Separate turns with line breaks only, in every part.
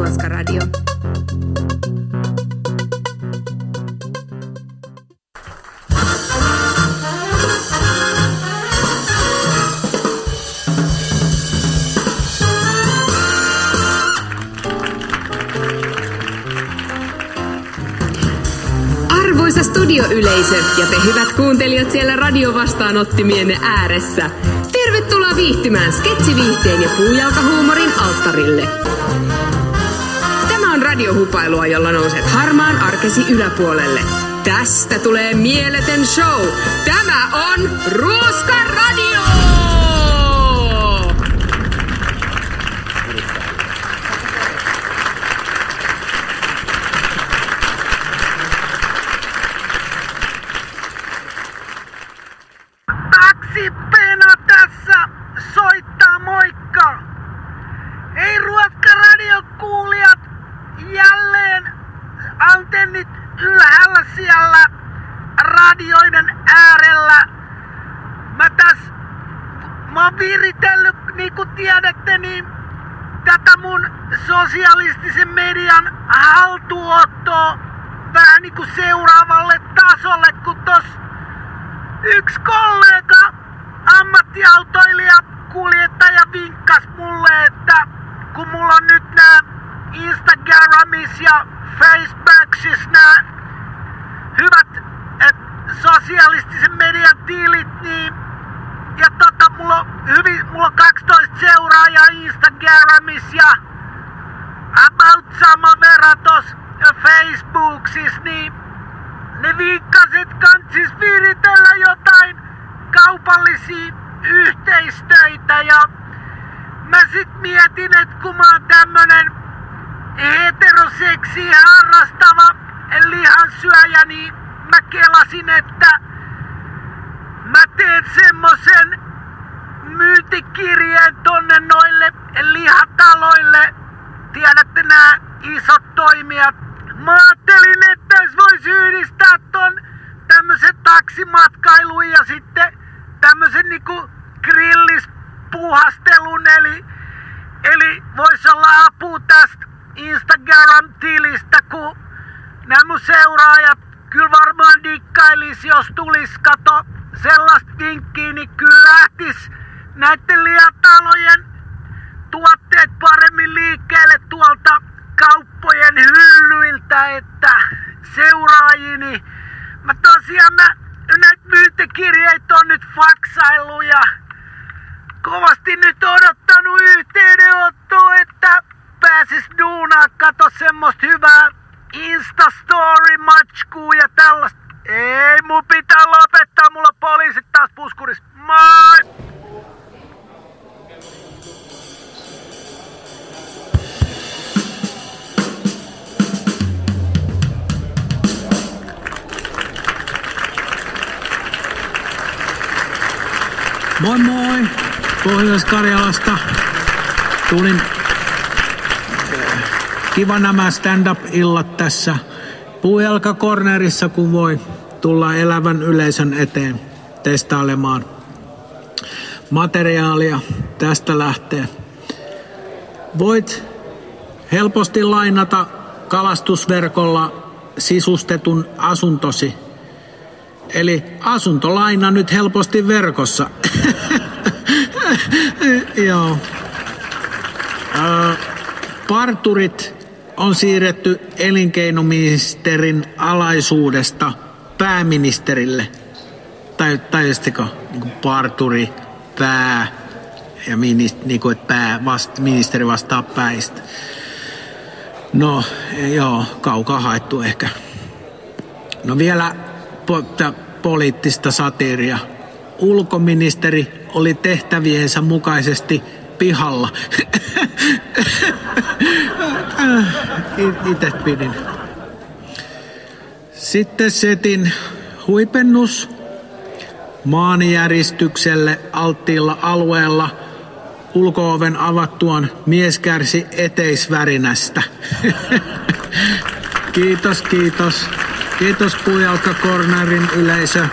Ruoskaradio. Arvoisa studioyleisö ja te hyvät kuuntelijat siellä radiovastaanottimienne ääressä. Tervetuloa viihtymään sketsiviihteen ja puujalkahuumorin alttarille. Radiohupailua, jolla nouset harmaan arkesi yläpuolelle. Tästä tulee mieletön show. Tämä on Ruoska Radio!
Taksipena tässä soittaa moikka. Ei Ruotka Radio kuulijat jälleen antennit ylhäällä siellä radioiden äärellä. Mä täs, mä oon viritellyt, niin kuin tiedätte, niin tätä mun sosialistisen median haltuottoa vähän niinku seuraavalle tasolle, kun tos yksi kollega, ammattiautoilija, kuljettaja vinkkas mulle, että kun mulla on nyt nää Instagramis ja Facebooksis nää hyvät et, sosialistisen median tiilit, niin ja tota, mulla on, hyvin, mulla on 12 seuraajaa Instagramis ja about sama verran tos Facebooksis, niin ne viikkaset kantsis viritellä jotain kaupallisia yhteistöitä ja mä sit mietin, että kun mä oon tämmönen heteroseksi harrastava lihansyöjä, niin mä kelasin, että mä teen semmosen myyntikirjeen tonne noille lihataloille. Tiedätte nää isot toimijat. Mä ajattelin, että tässä voisi yhdistää ton tämmösen taksimatkailun ja sitten tämmösen niinku grillispuhastelun. Eli, eli voisi olla apu tästä Instagram-tilistä, kun nämä mun seuraajat kyllä varmaan dikkailis, jos tulis kato sellaista vinkkiä, niin kyllä lähtis näiden liatalojen tuotteet paremmin liikkeelle tuolta kauppojen hyllyiltä, että seuraajini. Mä tosiaan mä näitä myyntikirjeitä on nyt faksaillut ja kovasti nyt odottanut yhteydenottoa, että pääsis duunaa kato semmoista hyvää Instastory-matskuu ja tällaista. Ei, mun pitää lopettaa, mulla poliisit taas puskuris. Moi!
Moi moi! Pohjois-Karjalasta. Tulin kiva nämä stand-up-illat tässä Puujalka Cornerissa, kun voi tulla elävän yleisön eteen testailemaan materiaalia. Tästä lähtee. Voit helposti lainata kalastusverkolla sisustetun asuntosi Eli asuntolaina nyt helposti verkossa. Joo. Parturit on siirretty elinkeinoministerin alaisuudesta pääministerille. Tai tajusitteko, niin kuin parturi, pää ja minist, niin kuin, että pää, vast, ministeri vastaa päistä. No, joo, kaukaa haettu ehkä. No vielä po, poliittista satiiria. Ulkoministeri oli tehtäviensä mukaisesti pihalla. Itse pidin. Sitten setin huipennus maanjäristykselle alttiilla alueella ulkooven avattuaan mies kärsi eteisvärinästä. kiitos, kiitos. Kiitos Puujalka Cornerin yleisö.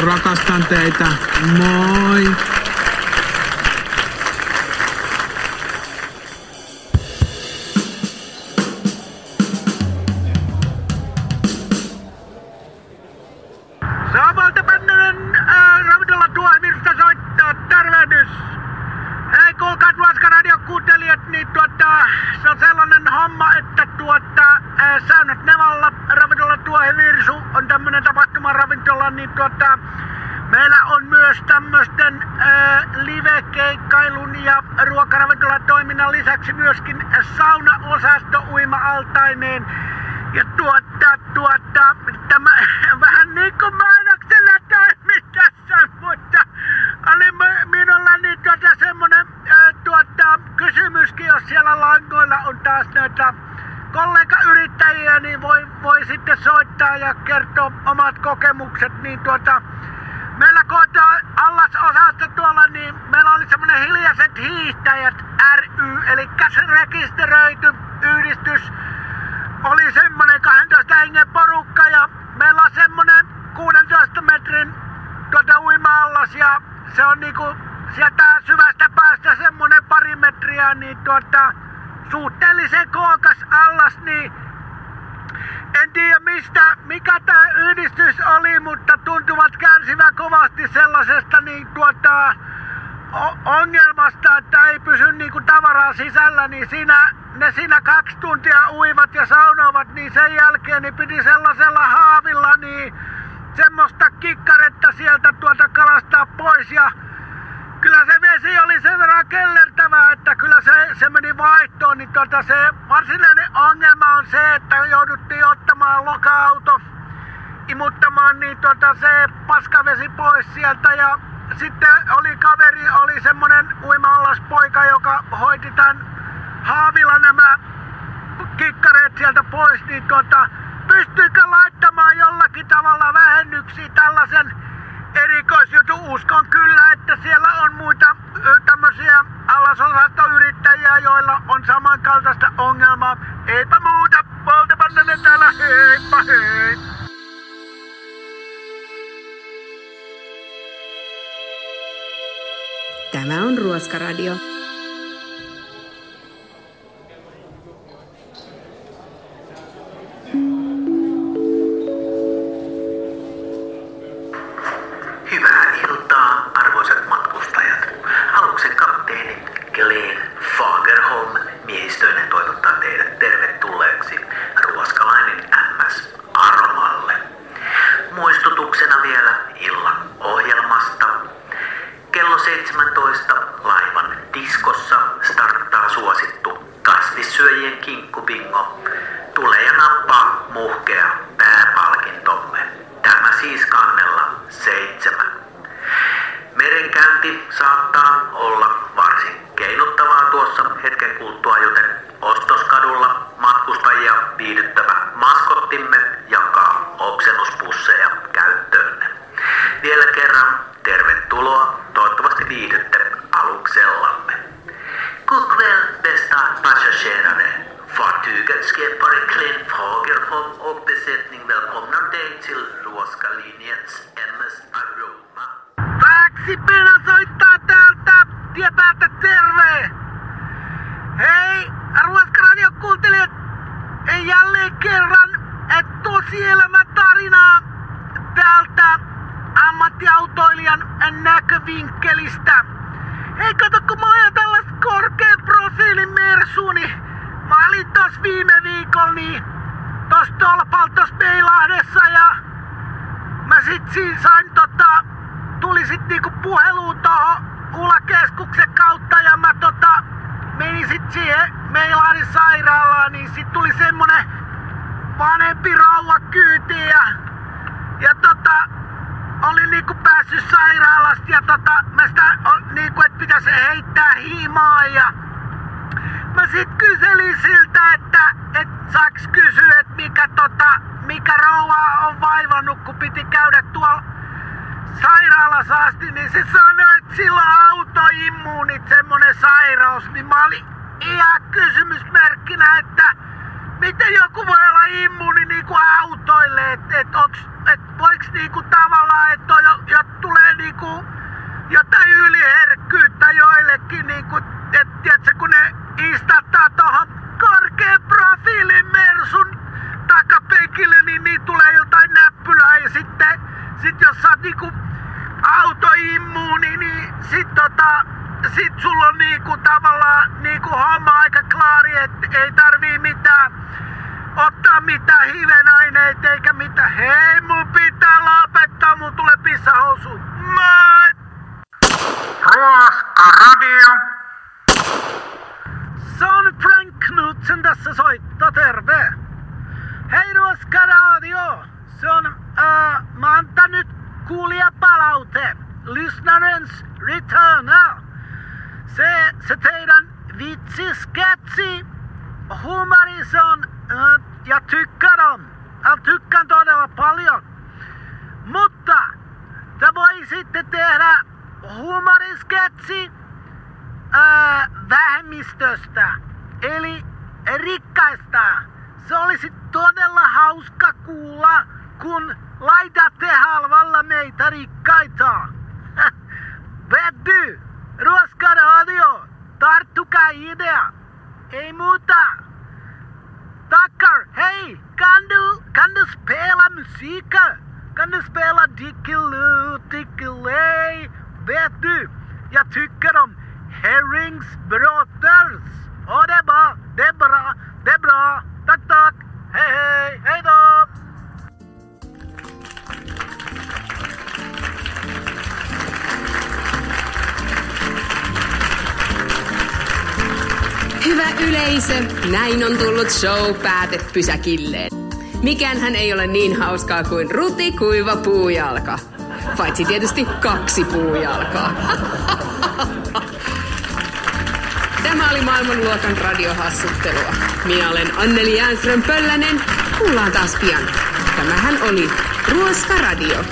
Rakastan teitä. Moi!
Ruokaravintolan toiminnan lisäksi myöskin saunaosasto uima-altaineen. Ja tuota, tuota, tämä vähän niin kuin mainoksella toimi tässä, mutta oli minulla niin tuota semmonen ää, tuota, kysymyskin, jos siellä langoilla on taas noita kollega-yrittäjiä, niin voi, voi sitten soittaa ja kertoa omat kokemukset, niin tuota, meillä koota allasosasta tuolla, niin meillä oli semmonen hiljaiset hiihtäjät ry, eli rekisteröity yhdistys, oli semmonen 12 hengen porukka ja meillä on semmonen 16 metrin tuota uima-allas ja se on niinku sieltä syvästä päästä semmonen pari metriä, niin tuota, suhteellisen kookas allas, niin en tiedä mistä, mikä tämä yhdistys oli, mutta tuntuvat kärsivä kovasti sellaisesta niin tuota, ongelmasta, että ei pysy niinku tavaraa sisällä, niin siinä, ne siinä kaksi tuntia uivat ja saunovat, niin sen jälkeen niin piti sellaisella haavilla niin semmoista kikkaretta sieltä tuota kalastaa pois ja kyllä se vesi oli sen verran kellertävää, että kyllä se, se meni vaihtoon, niin tota se varsinainen ongelma on se, että jouduttiin ottamaan loka-auto imuttamaan niin tota se paskavesi pois sieltä ja sitten oli kaveri, oli semmonen uima poika, joka hoiti tämän haavilla nämä kikkareet sieltä pois, niin tota, pystyykö laittamaan jollakin tavalla vähennyksiä tällaisen erikoisjutu. Uskon kyllä, että siellä on muita tämmöisiä allasosastoyrittäjiä, joilla on samankaltaista ongelmaa. Eipä muuta, Valtapannanen täällä, heippa hei!
Tämä on Ruoskaradio.
Merenkäynti saattaa olla varsin keinuttavaa tuossa hetken kuluttua, joten ostoskadulla matkustajia viihdyttävä maskottimme jakaa oksennuspusseja käyttöönne. Vielä kerran tervetuloa, toivottavasti viihdytte aluksellamme. God kväll bästa passagerare. Fartyget skeppare Glenn Fagerholm och besättning välkomnar dig till Ruoskalinjens MS Aroma.
Taksi Pena soittaa täältä tiepäältä terve! Hei, Ruoskaradio kuuntelijat, jälleen kerran et tosielämä tarinaa täältä ammattiautoilijan näkövinkkelistä. Hei kato, kun mä ajan tällaista korkean profiilin Mersuni. Mä olin tos viime viikolla niin tos tolpal tos Meilahdessa ja mä sit siinä sain tota, tuli sit niinku puheluun tohon Ulakeskuksen kautta ja mä tota, menin sit siihen Meilahden sairaalaan, niin sit tuli semmonen vanhempi rouva kyytiin ja, ja tota, olin niinku päässyt sairaalasta ja tota, mä sitä niinku, että pitäisi heittää himaa ja mä sit kyselin siltä, että et saaks kysyä, että mikä tota, mikä rouva on vaivannut, kun piti käydä tuolla sairaalassa asti, niin se sanoi, että sillä on autoimmuunit, semmonen sairaus, niin mä olin ihan kysymysmerkkinä, että miten joku voi olla immuuni niinku autoille, että et et voiks niinku tavallaan, että jo, jo tulee niinku jotain yliherkkyyttä joillekin, niinku, että tiedätkö, kun ne istattaa tohon korkean profiilin Mersun takapenkille, niin niin tulee jotain näppylää ja sitten sitten jos sä oot niinku autoimmuuni, niin sit tota, sit sulla on niinku tavallaan niinku homma aika klaari, että ei tarvii mitään ottaa mitään hivenaineita eikä mitään. Hei, mun pitää lopettaa, mun tulee pissahousu. Moi!
Ruoska radio.
Se on Frank Knutsen tässä soittaa, terve! Hei Ruoska radio! Se on, äh, mä antan nyt kuulijapalaute. Lyssnarens return. Se, se teidän vitsisketsi, humori, se on, äh, jag tycker om. Jag tykkään todella paljon. Mutta te voisitte tehdä humorisketsi ää, vähemmistöstä, eli rikkaista. Se olisi todella hauska kuulla, kun laitatte halvalla meitä rikkaita. Veddy, Ruoska Radio, tarttukaa idea. Ei muuta. Tackar, hej! Kan du, kan du spela musik? Kan du spela Dickeloo, Dickeley? Vet du, jag tycker om Herrings Brothers. Ja, det är bra, det är bra, det är bra. Tack, tack. Hej, hej, hej då!
Yleisö, näin on tullut show päätepysäkilleen. Mikään ei ole niin hauskaa kuin ruti kuiva puujalka. Paitsi tietysti kaksi puujalkaa. Tämä oli maailmanluokan radiohassuttelua. Minä olen Anneli Jäänström Pöllänen. Kuullaan taas pian. Tämähän oli Ruoska Radio.